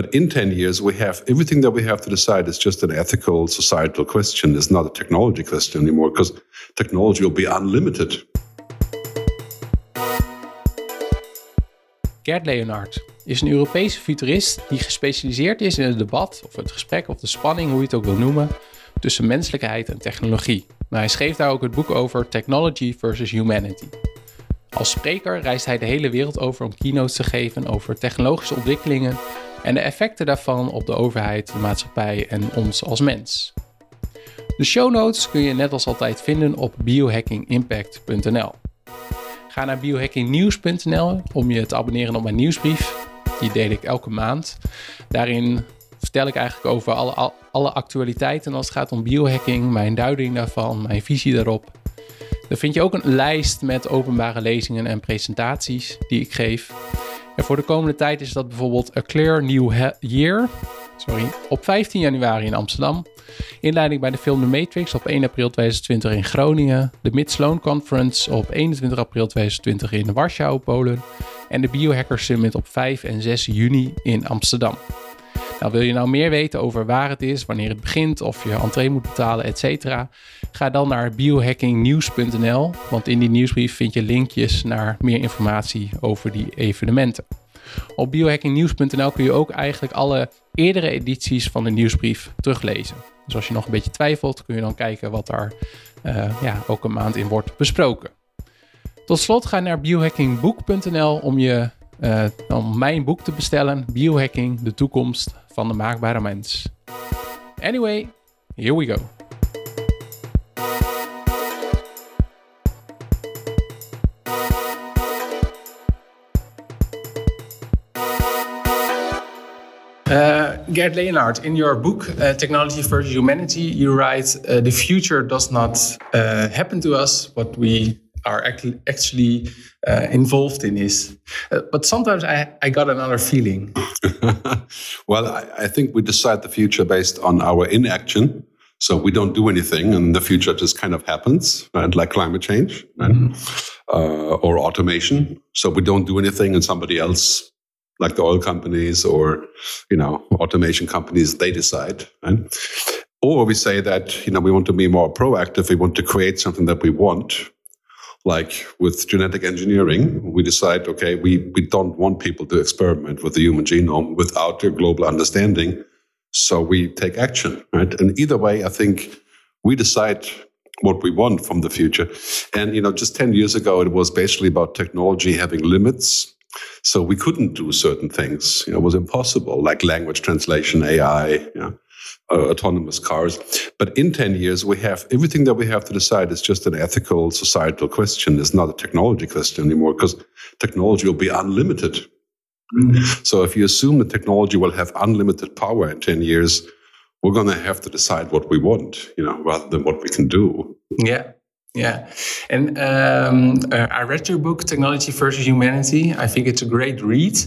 But in 10 years, we have everything that we have to decide is just an ethical, societal question. It's not a technology question anymore because technology will be unlimited. Gerd Leonard is een Europese futurist die gespecialiseerd is in het debat, of het gesprek, of de spanning, hoe je het ook wil noemen, tussen menselijkheid en technologie. Maar hij schreef daar ook het boek over Technology versus Humanity. Als spreker reist hij de hele wereld over om keynotes te geven over technologische ontwikkelingen en de effecten daarvan op de overheid, de maatschappij en ons als mens. De show notes kun je net als altijd vinden op biohackingimpact.nl. Ga naar biohackingnieuws.nl om je te abonneren op mijn nieuwsbrief. Die deel ik elke maand. Daarin vertel ik eigenlijk over alle, alle actualiteiten als het gaat om biohacking, mijn duiding daarvan, mijn visie daarop. Daar vind je ook een lijst met openbare lezingen en presentaties die ik geef. Voor de komende tijd is dat bijvoorbeeld A Clear New Year sorry, op 15 januari in Amsterdam. Inleiding bij de film The Matrix op 1 april 2020 in Groningen. De Mid-Sloan Conference op 21 april 2020 in Warschau, Polen. En de Biohacker Summit op 5 en 6 juni in Amsterdam. Nou, wil je nou meer weten over waar het is, wanneer het begint, of je entree moet betalen, etc. Ga dan naar biohackingnieuws.nl, want in die nieuwsbrief vind je linkjes naar meer informatie over die evenementen. Op biohackingnieuws.nl kun je ook eigenlijk alle eerdere edities van de nieuwsbrief teruglezen. Dus als je nog een beetje twijfelt, kun je dan kijken wat daar uh, ja, ook een maand in wordt besproken. Tot slot ga naar biohackingboek.nl om, je, uh, om mijn boek te bestellen. Biohacking, de toekomst van de maakbare mens. Anyway, here we go. Gerd Leonhard, in your book, uh, Technology versus Humanity, you write uh, the future does not uh, happen to us, but we are actually, actually uh, involved in is. Uh, but sometimes I, I got another feeling. well, I, I, think we decide the future based on our inaction. So we don't do anything, and the future just kind of happens, right? like climate change right? mm -hmm. or automation. So we don't do anything, and somebody else like the oil companies or you know automation companies they decide right? or we say that you know we want to be more proactive we want to create something that we want. Like with genetic engineering we decide okay we, we don't want people to experiment with the human genome without a global understanding. So we take action right? And either way i think we decide what we want from the future. And you know just 10 years ago it was basically about technology having limits so we couldn't do certain things. You know, it was impossible, like language translation, AI, you know, uh, autonomous cars. But in 10 years, we have everything that we have to decide is just an ethical, societal question. It's not a technology question anymore because technology will be unlimited. Mm-hmm. So if you assume that technology will have unlimited power in 10 years, we're going to have to decide what we want, you know, rather than what we can do. Yeah. Yeah, and um, uh, I read your book, Technology versus Humanity. I think it's a great read.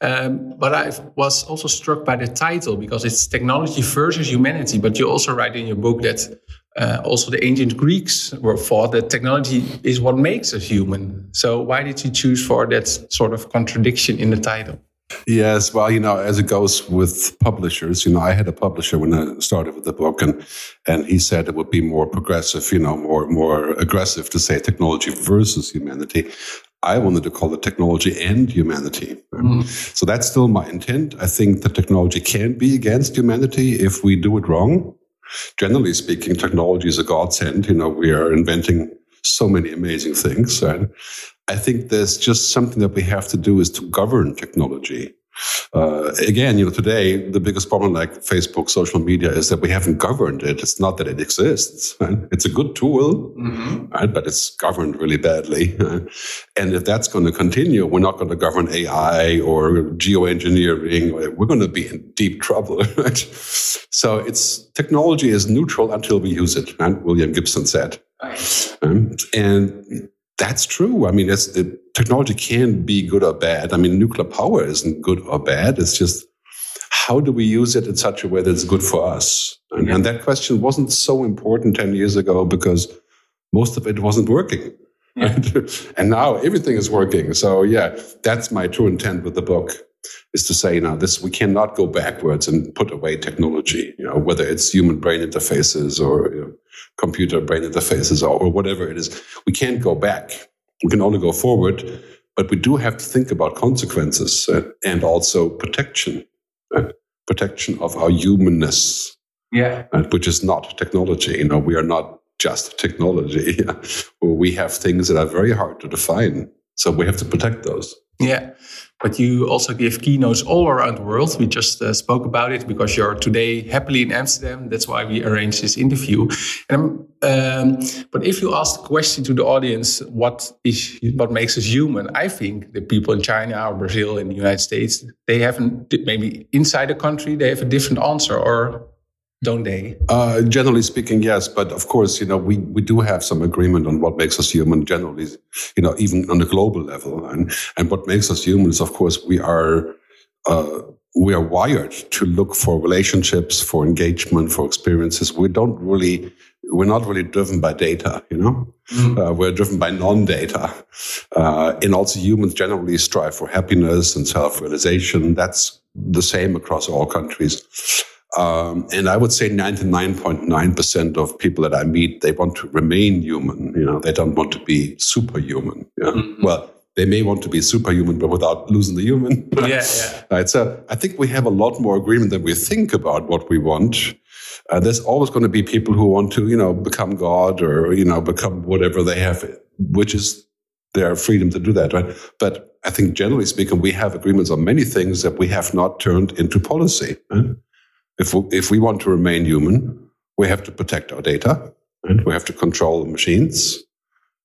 Um, but I was also struck by the title because it's Technology versus Humanity. But you also write in your book that uh, also the ancient Greeks were thought that technology is what makes us human. So why did you choose for that sort of contradiction in the title? Yes, well, you know, as it goes with publishers, you know, I had a publisher when I started with the book, and and he said it would be more progressive, you know, more more aggressive to say technology versus humanity. I wanted to call it technology and humanity. Mm. So that's still my intent. I think that technology can be against humanity if we do it wrong. Generally speaking, technology is a godsend. You know, we are inventing so many amazing things. And I think there's just something that we have to do is to govern technology. Uh, again, you know, today the biggest problem, like Facebook, social media, is that we haven't governed it. It's not that it exists. Right? It's a good tool, mm-hmm. right? but it's governed really badly. And if that's going to continue, we're not going to govern AI or geoengineering. We're going to be in deep trouble. Right? So it's technology is neutral until we use it. Right? William Gibson said, um, and that's true. I mean, the technology can be good or bad. I mean, nuclear power isn't good or bad. It's just how do we use it in such a way that it's good for us? And, and that question wasn't so important 10 years ago because most of it wasn't working. Yeah. and now everything is working. So, yeah, that's my true intent with the book. Is to say, now this we cannot go backwards and put away technology. You know, whether it's human brain interfaces or you know, computer brain interfaces or, or whatever it is, we can't go back. We can only go forward. But we do have to think about consequences uh, and also protection, uh, protection of our humanness. Yeah, uh, which is not technology. You know, we are not just technology. we have things that are very hard to define. So we have to protect those. Yeah, but you also give keynotes all around the world. We just uh, spoke about it because you're today happily in Amsterdam. That's why we arranged this interview. And um, but if you ask the question to the audience, what is what makes us human? I think the people in China or Brazil in the United States they haven't maybe inside the country they have a different answer or don't they? Uh, generally speaking, yes. But of course, you know, we, we do have some agreement on what makes us human generally, you know, even on a global level. And, and what makes us human is, of course, we are, uh, we are wired to look for relationships, for engagement, for experiences. We don't really, we're not really driven by data, you know? Mm-hmm. Uh, we're driven by non-data. Uh, and also humans generally strive for happiness and self-realization. That's the same across all countries. Um, and I would say 99.9% of people that I meet, they want to remain human. You know, they don't want to be superhuman. Yeah? Mm-hmm. Well, they may want to be superhuman, but without losing the human. yeah, yeah. Right. So I think we have a lot more agreement than we think about what we want. Uh, there's always going to be people who want to, you know, become God or, you know, become whatever they have, which is their freedom to do that, right? But I think generally speaking, we have agreements on many things that we have not turned into policy. Right? If we, if we want to remain human, we have to protect our data and we have to control the machines.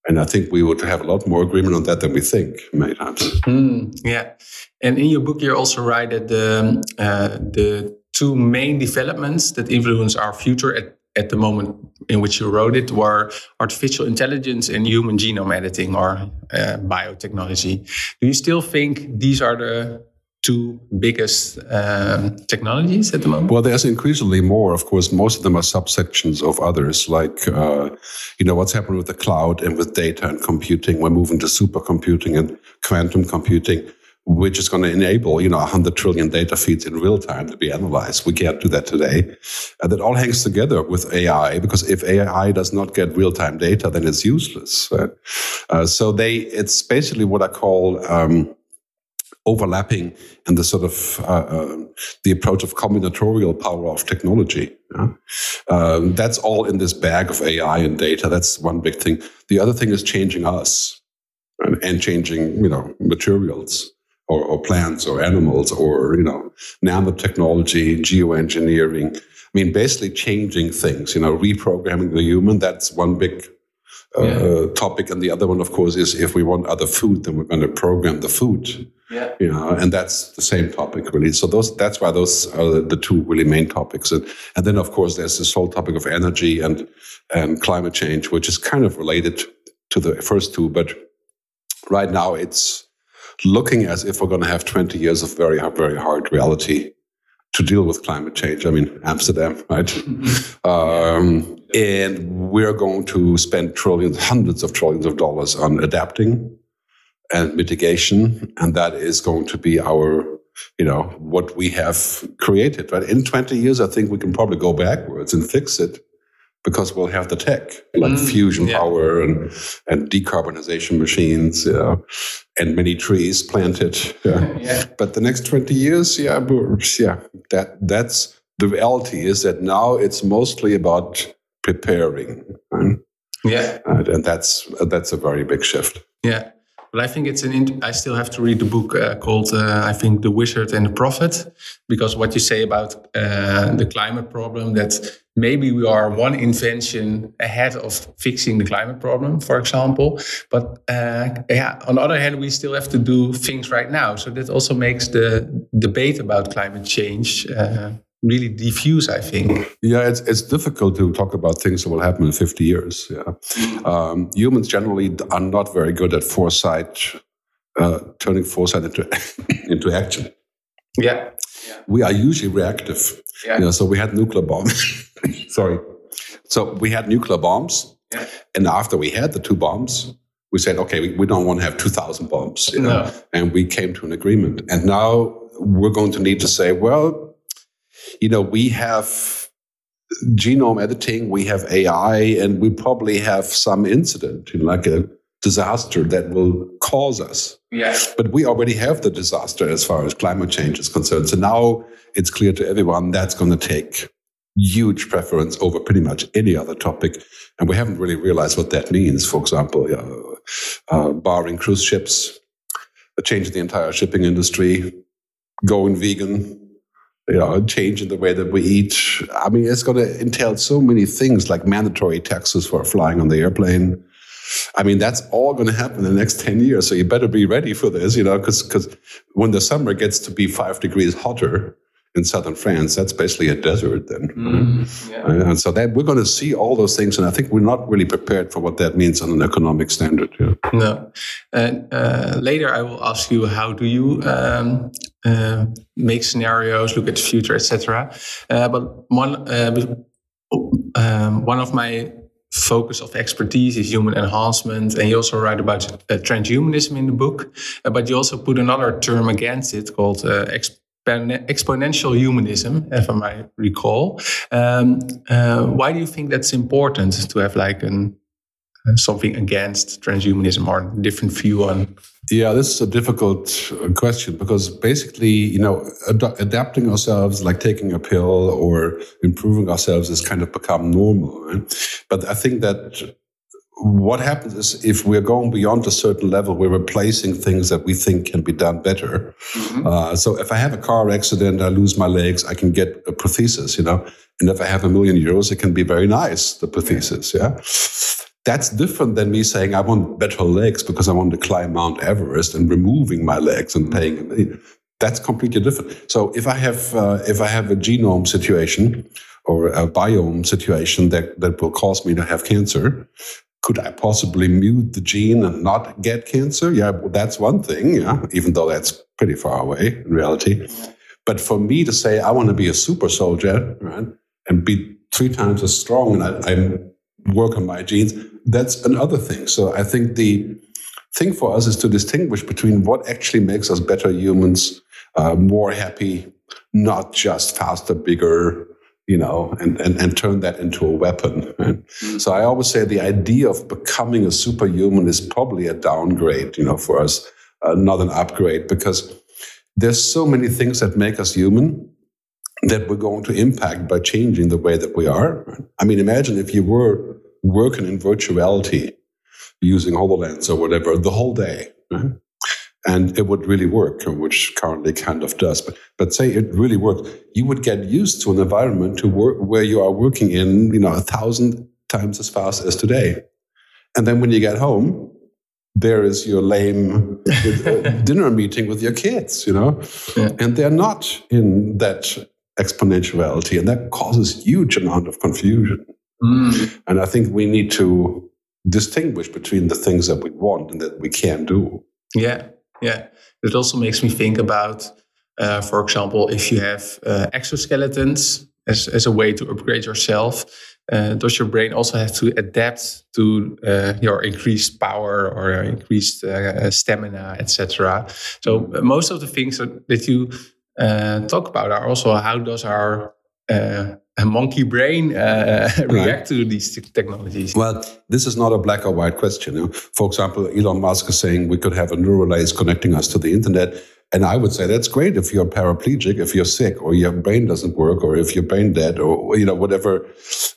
And I think we would have a lot more agreement on that than we think many times. Mm, yeah. And in your book, you also write that the, uh, the two main developments that influence our future at, at the moment in which you wrote it were artificial intelligence and human genome editing or uh, biotechnology. Do you still think these are the two biggest um, technologies at the moment? Well, there's increasingly more. Of course, most of them are subsections of others, like, uh, you know, what's happening with the cloud and with data and computing. We're moving to supercomputing and quantum computing, which is going to enable, you know, 100 trillion data feeds in real time to be analyzed. We can't do that today. And that all hangs together with AI, because if AI does not get real time data, then it's useless. Uh, so they, it's basically what I call, um, overlapping and the sort of uh, uh, the approach of combinatorial power of technology. Yeah? Um, that's all in this bag of AI and data. That's one big thing. The other thing is changing us and, changing, you know, materials. Or, or, plants or animals or you know nanotechnology geoengineering i mean basically changing things you know reprogramming the human that's one big uh, yeah. topic. And the other one, of course, is if we want other food, then we're going to program the food. Yeah. You know, and that's the same topic really. So those that's why those are the two really main topics. And and then of course there's this whole topic of energy and and climate change, which is kind of related to the first two, but right now it's looking as if we're going to have 20 years of very very hard reality to deal with climate change. I mean, Amsterdam, right? Um, and we're going to spend trillions, hundreds of trillions of dollars on adapting and mitigation. And that is going to be our, you know, what we have created, right? In 20 years, I think we can probably go backwards and fix it because we'll have the tech like mm, fusion yeah. power and, and decarbonization machines yeah, and many trees planted. Yeah. yeah. But the next 20 years, yeah, yeah, that that's the reality is that now it's mostly about preparing. Right? Yeah. and that's that's a very big shift. Yeah. But I think it's an. I still have to read the book uh, called uh, I think The Wizard and the Prophet because what you say about uh, the climate problem that maybe we are one invention ahead of fixing the climate problem, for example. But uh, yeah, on the other hand, we still have to do things right now. So that also makes the debate about climate change uh, really diffuse, I think. Yeah, it's, it's difficult to talk about things that will happen in 50 years. Yeah. Um, humans generally are not very good at foresight, uh, turning foresight into, into action. Yeah. yeah. We are usually reactive. Yeah. You know, so we had nuclear bombs. Sorry. So we had nuclear bombs. Yeah. And after we had the two bombs, we said, okay, we, we don't want to have 2,000 bombs. You know? No. And we came to an agreement. And now we're going to need to say, well, you know, we have genome editing, we have AI, and we probably have some incident, you know, like a disaster that will cause us. Yeah. But we already have the disaster as far as climate change is concerned. So now it's clear to everyone that's going to take huge preference over pretty much any other topic. And we haven't really realized what that means. For example, uh, uh, barring cruise ships, changing the entire shipping industry, going vegan, you know, change in the way that we eat. I mean, it's going to entail so many things like mandatory taxes for flying on the airplane. I mean, that's all going to happen in the next 10 years. So you better be ready for this, you know, because because when the summer gets to be five degrees hotter, in southern France, that's basically a desert then. Mm, yeah. And so that we're going to see all those things, and I think we're not really prepared for what that means on an economic standard. Yeah. No. And uh, later, I will ask you how do you um, uh, make scenarios, look at the future, etc. Uh, but one uh, um, one of my focus of expertise is human enhancement. And you also write about uh, transhumanism in the book, uh, but you also put another term against it called uh, exponential humanism, if I might recall. Um, uh, why do you think that's important to have like an uh, something against transhumanism or a different view on? Yeah, this is a difficult uh, question because basically, you know, ad- adapting ourselves, like taking a pill or improving ourselves, has kind of become normal. Right? But I think that what happens is if we're going beyond a certain level, we're replacing things that we think can be done better. Mm-hmm. Uh, so if I have a car accident, I lose my legs, I can get a prosthesis, you know. And if I have a million euros, it can be very nice, the prosthesis, yeah. That's different than me saying I want better legs because I want to climb Mount Everest and removing my legs and paying. That's completely different. So if I have uh, if I have a genome situation or a biome situation that that will cause me to have cancer, could I possibly mute the gene and not get cancer? Yeah, that's one thing, yeah, even though that's pretty far away in reality. But for me to say I want to be a super soldier, right, and be three times as strong and I, I work on my genes, that's another thing. So I think the thing for us is to distinguish between what actually makes us better humans, uh, more happy, not just faster, bigger, you know, and, and, and turn that into a weapon. Mm-hmm. So I always say the idea of becoming a superhuman is probably a downgrade, you know, for us, uh, not an upgrade, because there's so many things that make us human that we're going to impact by changing the way that we are. I mean, imagine if you were working in virtuality using HoloLens or whatever the whole day. Right? and it would really work, which currently kind of does. But but say it really worked, you would get used to an environment to work where you are working in, you know, a thousand times as fast as today. And then when you get home, there is your lame uh, dinner meeting with your kids, you know, yeah. and they're not in that exponentiality, and that causes huge amount of confusion. Mm. And I think we need to distinguish between the things that we want and that we can do. Yeah, yeah. It also makes me think about, uh, for example, if you have uh, exoskeletons as, as a way to upgrade yourself, uh, does your brain also have to adapt to uh, your increased power or increased uh, stamina, etc.? So uh, most of the things that, that you talk about are also how does our a monkey brain uh, react to these technologies? Well, this is not a black or white question. For example, Elon Musk is saying we could have a neural lace connecting us to the internet. And I would say that's great if you're paraplegic, if you're sick, or your brain doesn't work, or if you're brain dead, or you know whatever.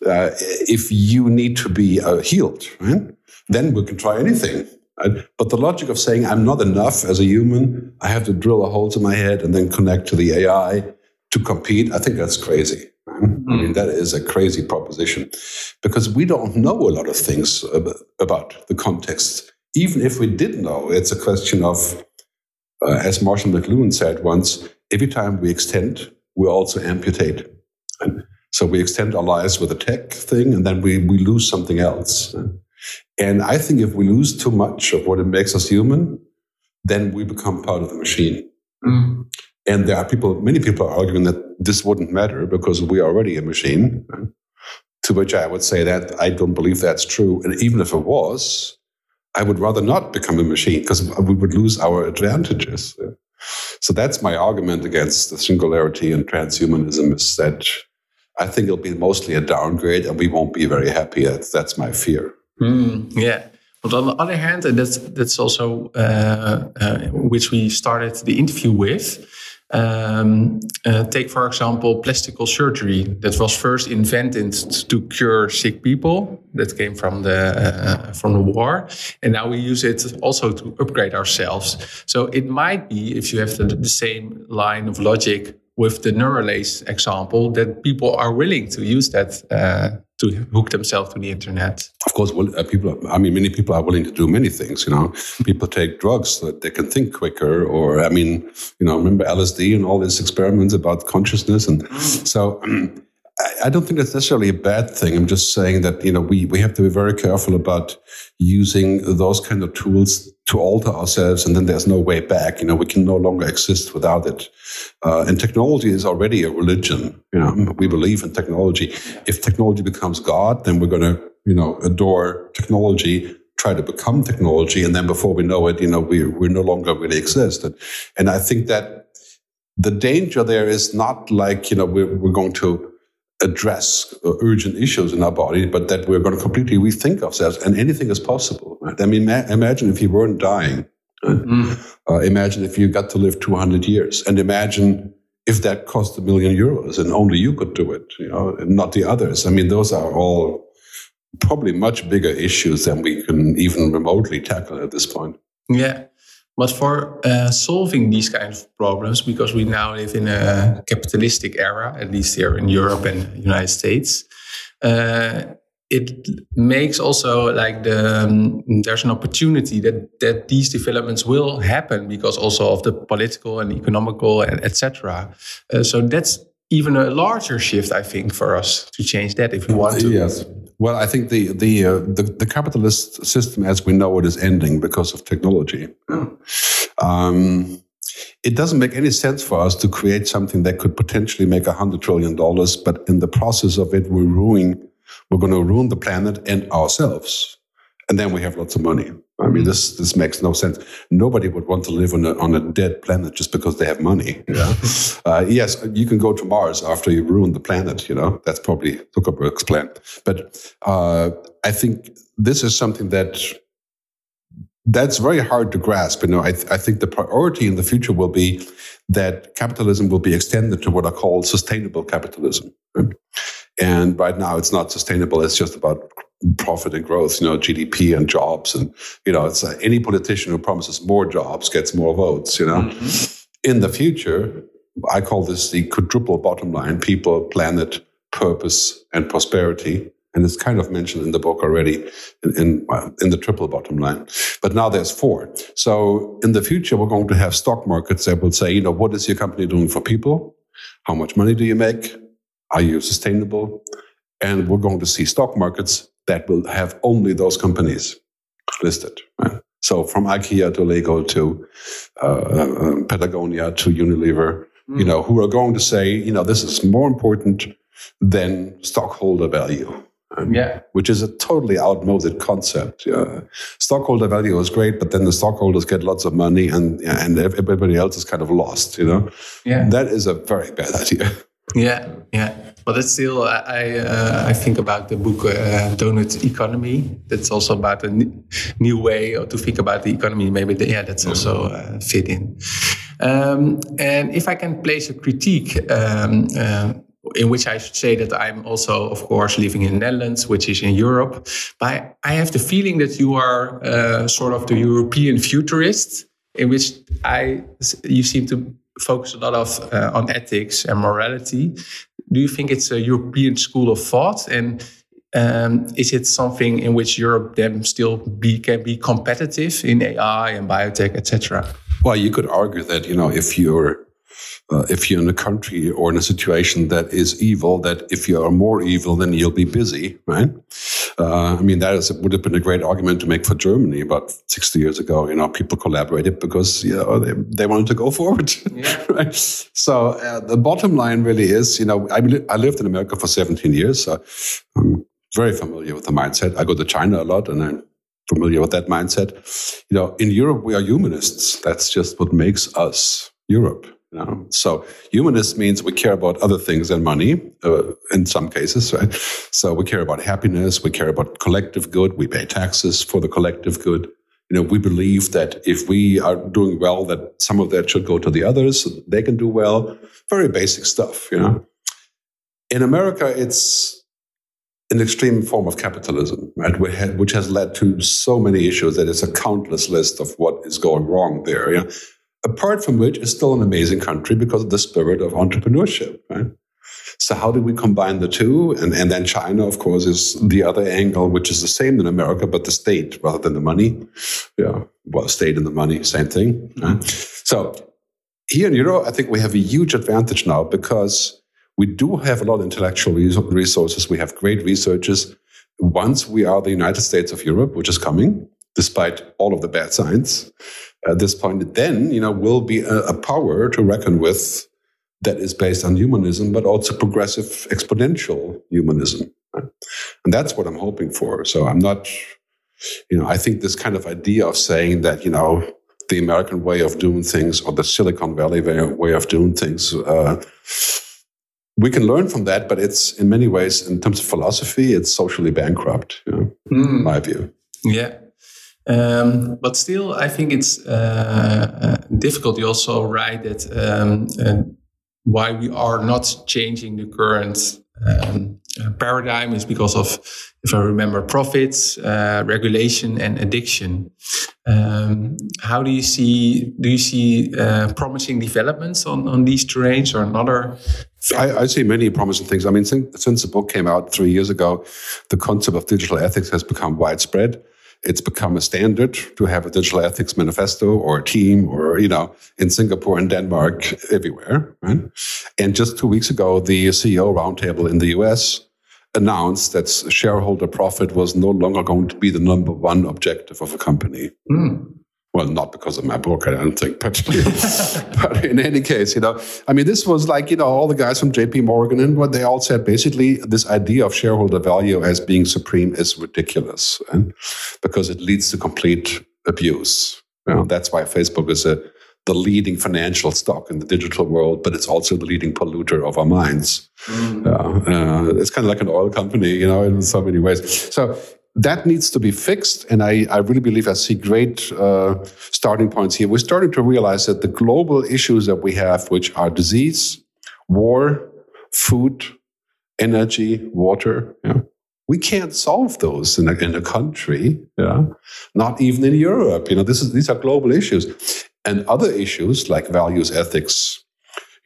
Uh, if you need to be uh, healed, right? Then we can try anything. Right? But the logic of saying I'm not enough as a human, I have to drill a hole to my head and then connect to the AI to compete, I think that's crazy. Mm-hmm. I mean, that is a crazy proposition because we don't know a lot of things about the context. Even if we did know, it's a question of, uh, as Marshall McLuhan said once, every time we extend, we also amputate. And so we extend our lives with a tech thing and then we, we lose something else. And I think if we lose too much of what it makes us human, then we become part of the machine. Mm. And there are people, many people are arguing that this wouldn't matter because we are already a machine. To which I would say that I don't believe that's true. And even if it was, I would rather not become a machine because we would lose our advantages. So that's my argument against the singularity and transhumanism is that I think it'll be mostly a downgrade and we won't be very happy. That's, that's my fear. Mm, yeah. But on the other hand, and that's that's also uh, uh, which we started the interview with. Um, uh, take for example plastical surgery that was first invented to cure sick people that came from the uh, from the war, and now we use it also to upgrade ourselves. So it might be if you have the, the same line of logic with the neural lace example that people are willing to use that uh, to hook themselves to the internet. Of course, well, uh, people. I mean, many people are willing to do many things. You know, people take drugs so that they can think quicker, or I mean, you know, remember LSD and all these experiments about consciousness, and so. Um, I don't think that's necessarily a bad thing. I'm just saying that you know we we have to be very careful about using those kind of tools to alter ourselves, and then there's no way back. You know, we can no longer exist without it. Uh, and technology is already a religion. You know, we believe in technology. If technology becomes God, then we're going to you know adore technology try to become technology and then before we know it you know we we no longer really exist and, and i think that the danger there is not like you know we're, we're going to address uh, urgent issues in our body, but that we're going to completely rethink ourselves and anything is possible. Right? I mean, ma- imagine if you weren't dying. Right? Mm. Uh, imagine if you got to live 200 years and imagine if that cost a million euros and only you could do it, you know, and not the others. I mean, those are all probably much bigger issues than we can even remotely tackle at this point. Yeah. But for uh, solving these kind of problems, because we now live in a capitalistic era, at least here in Europe and United States, uh, it makes also like the um, there's an opportunity that that these developments will happen because also of the political and economical and etc. Uh, so that's even a larger shift, I think, for us to change that if we want to. Yes. Well, I think the the, uh, the, the capitalist system as we know it is ending because of technology. Um, it doesn't make any sense for us to create something that could potentially make a hundred trillion dollars, but in the process of it, we're ruining, we're going to ruin the planet and ourselves, and then we have lots of money. I mean, this this makes no sense. Nobody would want to live on a on a dead planet just because they have money. Yeah. uh, yes, you can go to Mars after you ruin the planet. You know, that's probably Zuckerberg's plan. But uh, I think this is something that that's very hard to grasp. You know, I, th- I think the priority in the future will be that capitalism will be extended to what are called sustainable capitalism. And right now, it's not sustainable. It's just about profit and growth, you know, GDP and jobs. And, you know, it's uh, any politician who promises more jobs gets more votes, you know. Mm-hmm. In the future, I call this the quadruple bottom line people, planet, purpose, and prosperity. And it's kind of mentioned in the book already in, in, in, the triple bottom line. But now there's four. So in the future, we're going to have stock markets that will say, you know, what is your company doing for people? How much money do you make? Are you sustainable? And we're going to see stock markets that will have only those companies listed. Right? So from IKEA to Lego to uh, um, Patagonia to Unilever, mm. you know, who are going to say, you know, this is more important than stockholder value. Yeah. Which is a totally outmoded concept. Yeah. Stockholder value is great, but then the stockholders get lots of money and and everybody else is kind of lost, you know? Yeah. That is a very bad idea. Yeah, yeah. But it's still, I uh, I think about the book uh, Donut Economy. That's also about a new way to think about the economy. Maybe the, yeah, that's also uh, fit in. Um, and if I can place a critique. Um, uh, in which I should say that I'm also, of course, living in the Netherlands, which is in Europe. But I have the feeling that you are uh, sort of the European futurist, in which I you seem to focus a lot of uh, on ethics and morality. Do you think it's a European school of thought, and um, is it something in which Europe then still be can be competitive in AI and biotech, etc.? Well, you could argue that you know if you're uh, if you're in a country or in a situation that is evil, that if you are more evil, then you'll be busy, right? Uh, I mean, that is, would have been a great argument to make for Germany about 60 years ago. You know, people collaborated because, you know, they, they wanted to go forward, yeah. right? So uh, the bottom line really is, you know, I, I lived in America for 17 years. So I'm very familiar with the mindset. I go to China a lot and I'm familiar with that mindset. You know, in Europe, we are humanists. That's just what makes us Europe. You know? So humanist means we care about other things than money uh, in some cases, right? So we care about happiness, we care about collective good, we pay taxes for the collective good. You know, we believe that if we are doing well, that some of that should go to the others, so they can do well. Very basic stuff, you know. In America, it's an extreme form of capitalism, right? Which has led to so many issues that it's a countless list of what is going wrong there. Apart from which it's still an amazing country because of the spirit of entrepreneurship. Right? So how do we combine the two? And, and then China, of course, is the other angle, which is the same in America, but the state rather than the money. Yeah, well, state and the money, same thing. Right? So here in Europe, I think we have a huge advantage now because we do have a lot of intellectual resources. We have great researchers. Once we are the United States of Europe, which is coming, despite all of the bad signs, at this point, then you know will be a, a power to reckon with that is based on humanism, but also progressive exponential humanism. And that's what I'm hoping for. So I'm not, you know, I think this kind of idea of saying that, you know, the American way of doing things or the Silicon Valley way of doing things, uh, we can learn from that, but it's in many ways, in terms of philosophy, it's socially bankrupt, you know, mm. in my view. Yeah. Um, but still, I think it's uh, uh, difficult. You also write that um, uh, why we are not changing the current um, uh, paradigm is because of, if I remember, profits, uh, regulation, and addiction. Um, how do you see? Do you see uh, promising developments on on these terrains or another? I, I, see many promising things. I mean, since, since the book came out three years ago, the concept of digital ethics has become widespread it's become a standard to have a digital ethics manifesto or a team or, you know, in Singapore and Denmark, everywhere. Right? And just two weeks ago, the CEO roundtable in the US announced that shareholder profit was no longer going to be the number one objective of a company. Mm well, not because of my book, I don't think, but, but in any case, you know, I mean, this was like, you know, all the guys from JP Morgan and what they all said basically this idea of shareholder value as being supreme is ridiculous and because it leads to complete abuse. You know, that's why Facebook is a, the leading financial stock in the digital world, but it's also the leading polluter of our minds. Mm. Uh, uh, it's kind of like an oil company, you know, in so many ways. So that needs to be fixed. And I, I really believe I see great uh, starting points here. We're starting to realize that the global issues that we have, which are disease, war, food, energy, water, yeah, we can't solve those in a, in a country, yeah, not even in Europe. You know, this is, these are global issues. And other issues like values, ethics,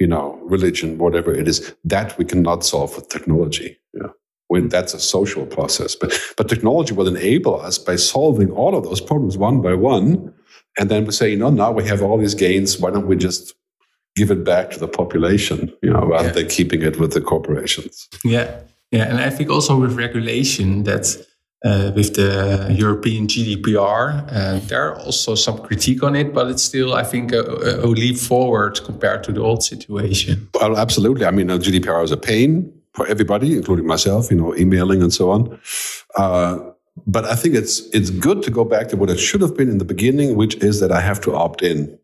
you know, religion, whatever it is, that we cannot solve with technology. Yeah when that's a social process. But, but technology will enable us by solving all of those problems one by one. And then we say, you know, now we have all these gains. Why don't we just give it back to the population, you know, rather yeah. than keeping it with the corporations? Yeah. Yeah. And I think also with regulation that uh, with the European GDPR. Uh, there are also some critique on it, but it's still, I think, a, a, leap forward compared to the old situation. Well, absolutely. I mean, GDPR is a pain for everybody, including myself, you know, emailing and so on. Uh, but I think it's it's good to go back to what it should have been in the beginning, which is that I have to opt in.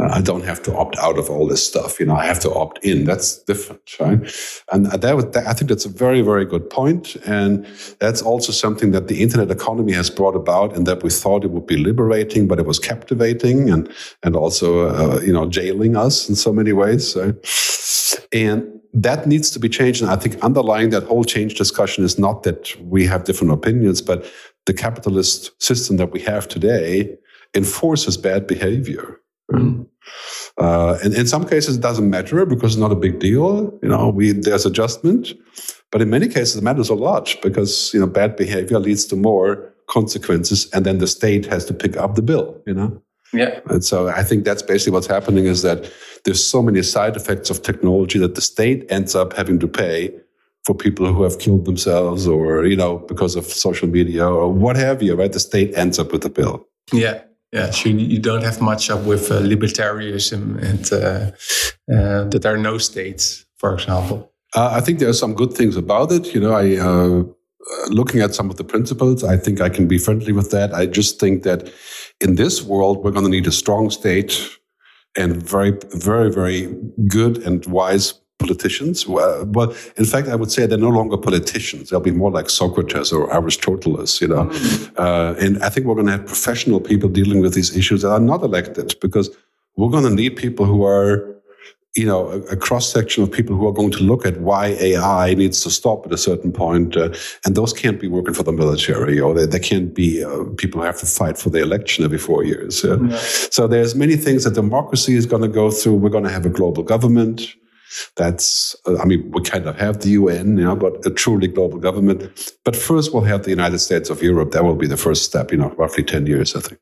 Uh, I don't have to opt out of all this stuff. You know, I have to opt in. That's different, right? And that, was, that I think that's a very, very good point. And that's also something that the internet economy has brought about, and that we thought it would be liberating, but it was captivating and and also uh, you know jailing us in so many ways. And that needs to be changed. And I think underlying that whole change discussion is not that we have different opinions, but the capitalist system that we have today enforces bad behavior. Mm. Uh, and in some cases, it doesn't matter because it's not a big deal. You know, we, there's adjustment. But in many cases, it matters a lot because, you know, bad behavior leads to more consequences. And then the state has to pick up the bill, you know? Yeah. And so I think that's basically what's happening is that there's so many side effects of technology that the state ends up having to pay for people who have killed themselves or, you know, because of social media or what have you, right? The state ends up with the bill. Yeah. Yeah, so you don't have much up with uh, libertarianism and uh, uh, that there are no states, for example. Uh, I think there are some good things about it. You know, I uh, uh, looking at some of the principles, I think I can be friendly with that. I just think that in this world, we're going to need a strong state and very, very, very good and wise politicians. Well, in fact, I would say they're no longer politicians. They'll be more like Socrates or Aristoteles, you know. Uh, and I think we're going to have professional people dealing with these issues that are not elected because we're going to need people who are you know, a, a cross section of people who are going to look at why AI needs to stop at a certain point, uh, and those can't be working for the military, or they, they can't be uh, people who have to fight for the election every four years. Yeah? So there's many things that democracy is going to go through. We're going to have a global government. That's, uh, I mean, we kind of have the UN, you know, but a truly global government. But first, we'll have the United States of Europe. That will be the first step, you know, roughly 10 years, I think.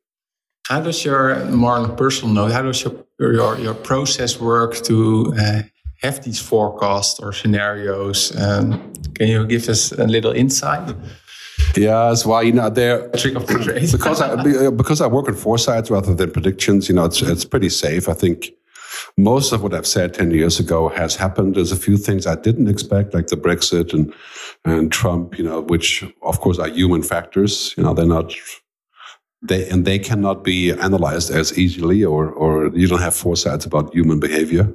How does your, more on a personal note, how does your, your, your process work to uh, have these forecasts or scenarios? Um, can you give us a little insight? Yes, well, you know, there trick of the trade because I because I work on foresights rather than predictions. You know, it's it's pretty safe. I think most of what I've said 10 years ago has happened. There's a few things I didn't expect, like the Brexit and, and Trump, you know, which of course are human factors. You know, they're not, they, and they cannot be analyzed as easily or, or you don't have foresights about human behavior.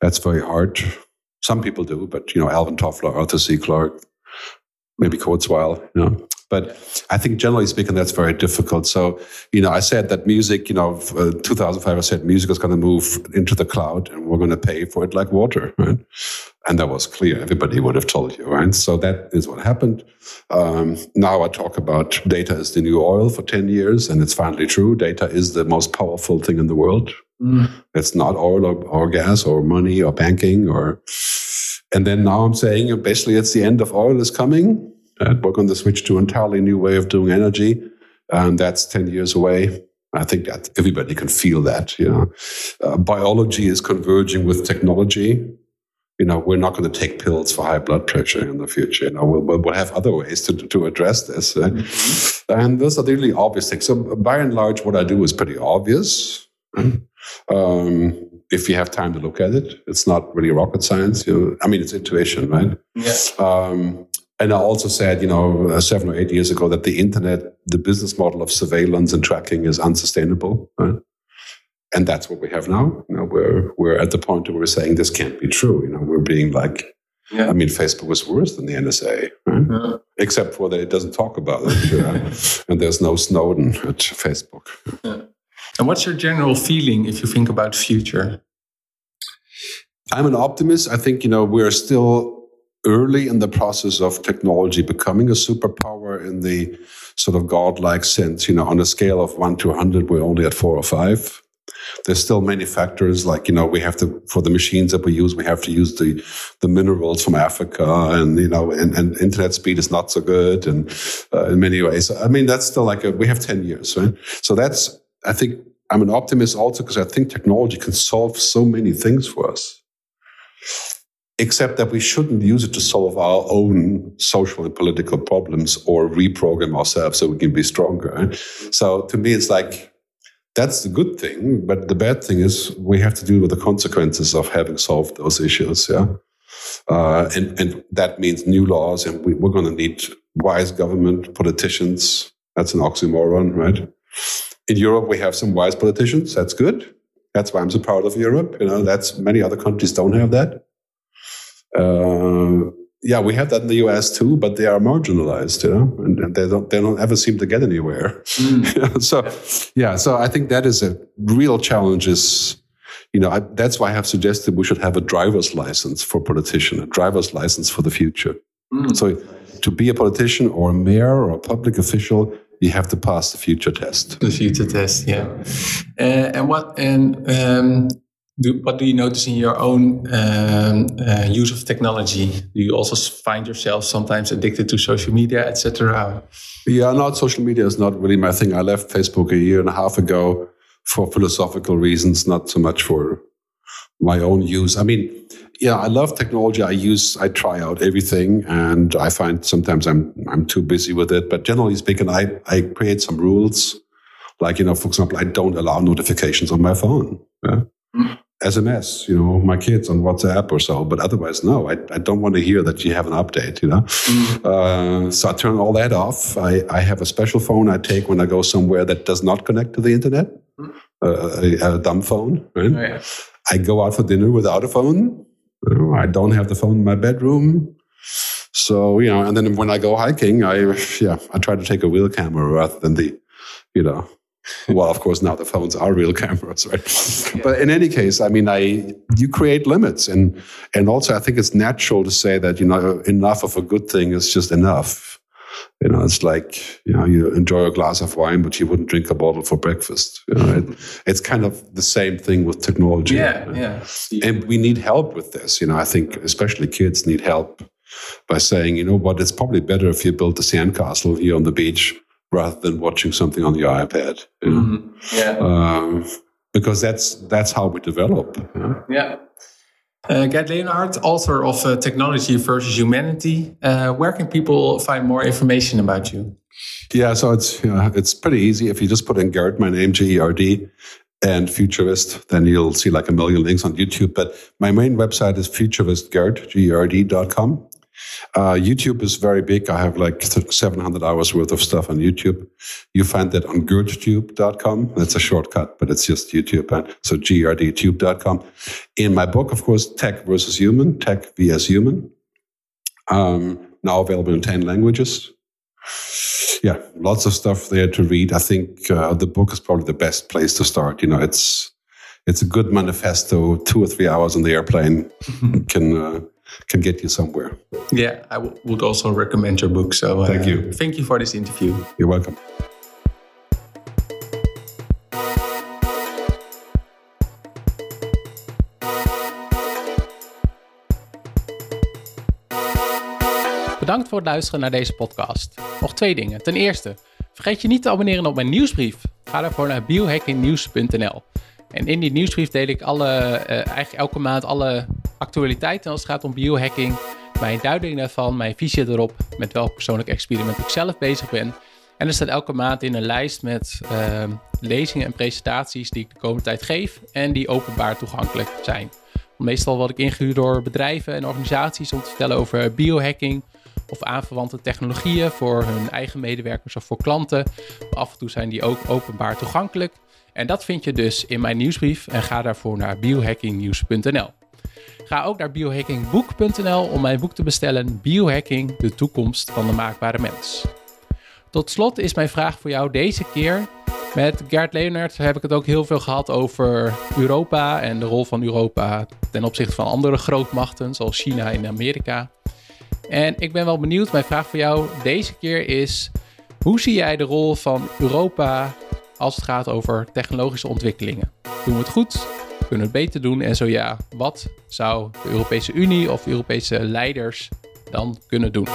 That's very hard. Some people do, but, you know, Alvin Toffler, Arthur C. Clarke, maybe Kurzweil, you know. But I think generally speaking, that's very difficult. So, you know, I said that music, you know, uh, 2005, I said music is going to move into the cloud and we're going to pay for it like water, right? And that was clear. Everybody would have told you, right? So that is what happened. Um, now I talk about data is the new oil for 10 years, and it's finally true. Data is the most powerful thing in the world. Mm. It's not oil or, or gas or money or banking or, and then now I'm saying basically it's the end of oil is coming and we're going to switch to an entirely new way of doing energy. And that's 10 years away. I think that everybody can feel that, you know. Uh, biology is converging with technology. You know, we're not going to take pills for high blood pressure in the future. You know, we'll, we'll have other ways to, to address this. Mm-hmm. And those are the really obvious things. So by and large, what I do is pretty obvious. Um, if you have time to look at it, it's not really rocket science. You know, I mean, it's intuition, right? Yes. Um, and I also said, you know, uh, seven or eight years ago that the internet, the business model of surveillance and tracking is unsustainable. Right? And that's what we have now. You know, we're, we're at the point where we're saying this can't be true. You know, we're being like, yeah. I mean, Facebook was worse than the NSA, right? yeah. except for that it doesn't talk about it. and there's no Snowden at Facebook. Yeah. And what's your general feeling if you think about future? I'm an optimist. I think, you know, we're still early in the process of technology becoming a superpower in the sort of godlike sense. You know, on a scale of one to 100, we're only at four or five. There's still many factors like, you know, we have to, for the machines that we use, we have to use the, the minerals from Africa and, you know, and, and internet speed is not so good and uh, in many ways. I mean, that's still like a, we have 10 years, right? So that's, I think I'm an optimist also because I think technology can solve so many things for us except that we shouldn't use it to solve our own social and political problems or reprogram ourselves so we can be stronger. So to me, it's like, that's the good thing. But the bad thing is we have to deal with the consequences of having solved those issues. Yeah. Uh, and, and that means new laws and we, we're going to need wise government politicians. That's an oxymoron, right? In Europe, we have some wise politicians. That's good. That's why I'm so proud of Europe. You know, that's many other countries don't have that. Uh, yeah, we have that in the US too, but they are marginalized, you know, and, and they don't they don't ever seem to get anywhere. Mm. so, yeah, so I think that is a real challenge. Is you know I, that's why I have suggested we should have a driver's license for politician, a driver's license for the future. Mm. So, to be a politician or a mayor or a public official, you have to pass the future test. The future test, yeah. Uh, and what and um, do, what do you notice in your own um, uh, use of technology? Do you also find yourself sometimes addicted to social media, etc.? Yeah, not social media is not really my thing. I left Facebook a year and a half ago for philosophical reasons, not so much for my own use. I mean, yeah, I love technology. I use, I try out everything, and I find sometimes I'm I'm too busy with it. But generally speaking, I I create some rules. Like you know, for example, I don't allow notifications on my phone. Yeah? SMS, you know, my kids on WhatsApp or so. But otherwise, no, I, I don't want to hear that you have an update, you know. Mm. Uh, so I turn all that off. I, I have a special phone I take when I go somewhere that does not connect to the internet, mm. uh, a, a, dumb phone, right? Oh, yeah. I go out for dinner without a phone. I don't have the phone in my bedroom. So, you know, and then when I go hiking, I, yeah, I try to take a wheel camera rather than the, you know, well, of course, now the phones are real cameras, right? Yeah. But in any case, I mean, I you create limits, and and also I think it's natural to say that you know enough of a good thing is just enough. You know, it's like you know you enjoy a glass of wine, but you wouldn't drink a bottle for breakfast. You know, it, it's kind of the same thing with technology. Yeah, yeah. And we need help with this. You know, I think especially kids need help by saying, you know what, it's probably better if you build a sandcastle here on the beach rather than watching something on your iPad. You know? mm-hmm. Yeah. Um, because that's that's how we develop. You know? Yeah. Uh, Gerd Leonhard, author of uh, Technology versus Humanity. Uh, where can people find more information about you? Yeah, so it's you know, it's pretty easy. If you just put in Gerd, my name, G E R D, and Futurist, then you'll see like a million links on YouTube. But my main website is futuristgerd, G-E-R-D.com. Uh, YouTube is very big. I have like 700 hours worth of stuff on YouTube. You find that on gerdtube.com. That's a shortcut, but it's just YouTube. And so gerdtube.com. In my book, of course, Tech versus Human, Tech vs Human. Um, now available in 10 languages. Yeah, lots of stuff there to read. I think uh, the book is probably the best place to start. You know, it's it's a good manifesto. Two or three hours on the airplane can uh, can get you somewhere. Yeah, I would also recommend your book. So uh, thank you. Thank you for this interview. You're welcome. Bedankt voor het luisteren naar deze podcast. Nog twee dingen. Ten eerste, vergeet je niet te abonneren op mijn nieuwsbrief. Ga daarvoor naar biohackingnieuws.nl. En in die nieuwsbrief deel ik alle, uh, eigenlijk elke maand alle actualiteiten als het gaat om biohacking. Mijn duiding daarvan, mijn visie erop, met welk persoonlijk experiment ik zelf bezig ben. En er staat elke maand in een lijst met uh, lezingen en presentaties die ik de komende tijd geef en die openbaar toegankelijk zijn. Meestal word ik ingehuurd door bedrijven en organisaties om te vertellen over biohacking of aanverwante technologieën voor hun eigen medewerkers of voor klanten. Af en toe zijn die ook openbaar toegankelijk. En dat vind je dus in mijn nieuwsbrief en ga daarvoor naar biohackingnieuws.nl. Ga ook naar biohackingboek.nl om mijn boek te bestellen Biohacking, de toekomst van de maakbare mens. Tot slot is mijn vraag voor jou deze keer. Met Gert Leonard heb ik het ook heel veel gehad over Europa en de rol van Europa ten opzichte van andere grootmachten zoals China en Amerika. En ik ben wel benieuwd, mijn vraag voor jou deze keer is: hoe zie jij de rol van Europa als het gaat over technologische ontwikkelingen. Doen we het goed? Kunnen we het beter doen? En zo ja, wat zou de Europese Unie of Europese leiders dan kunnen doen?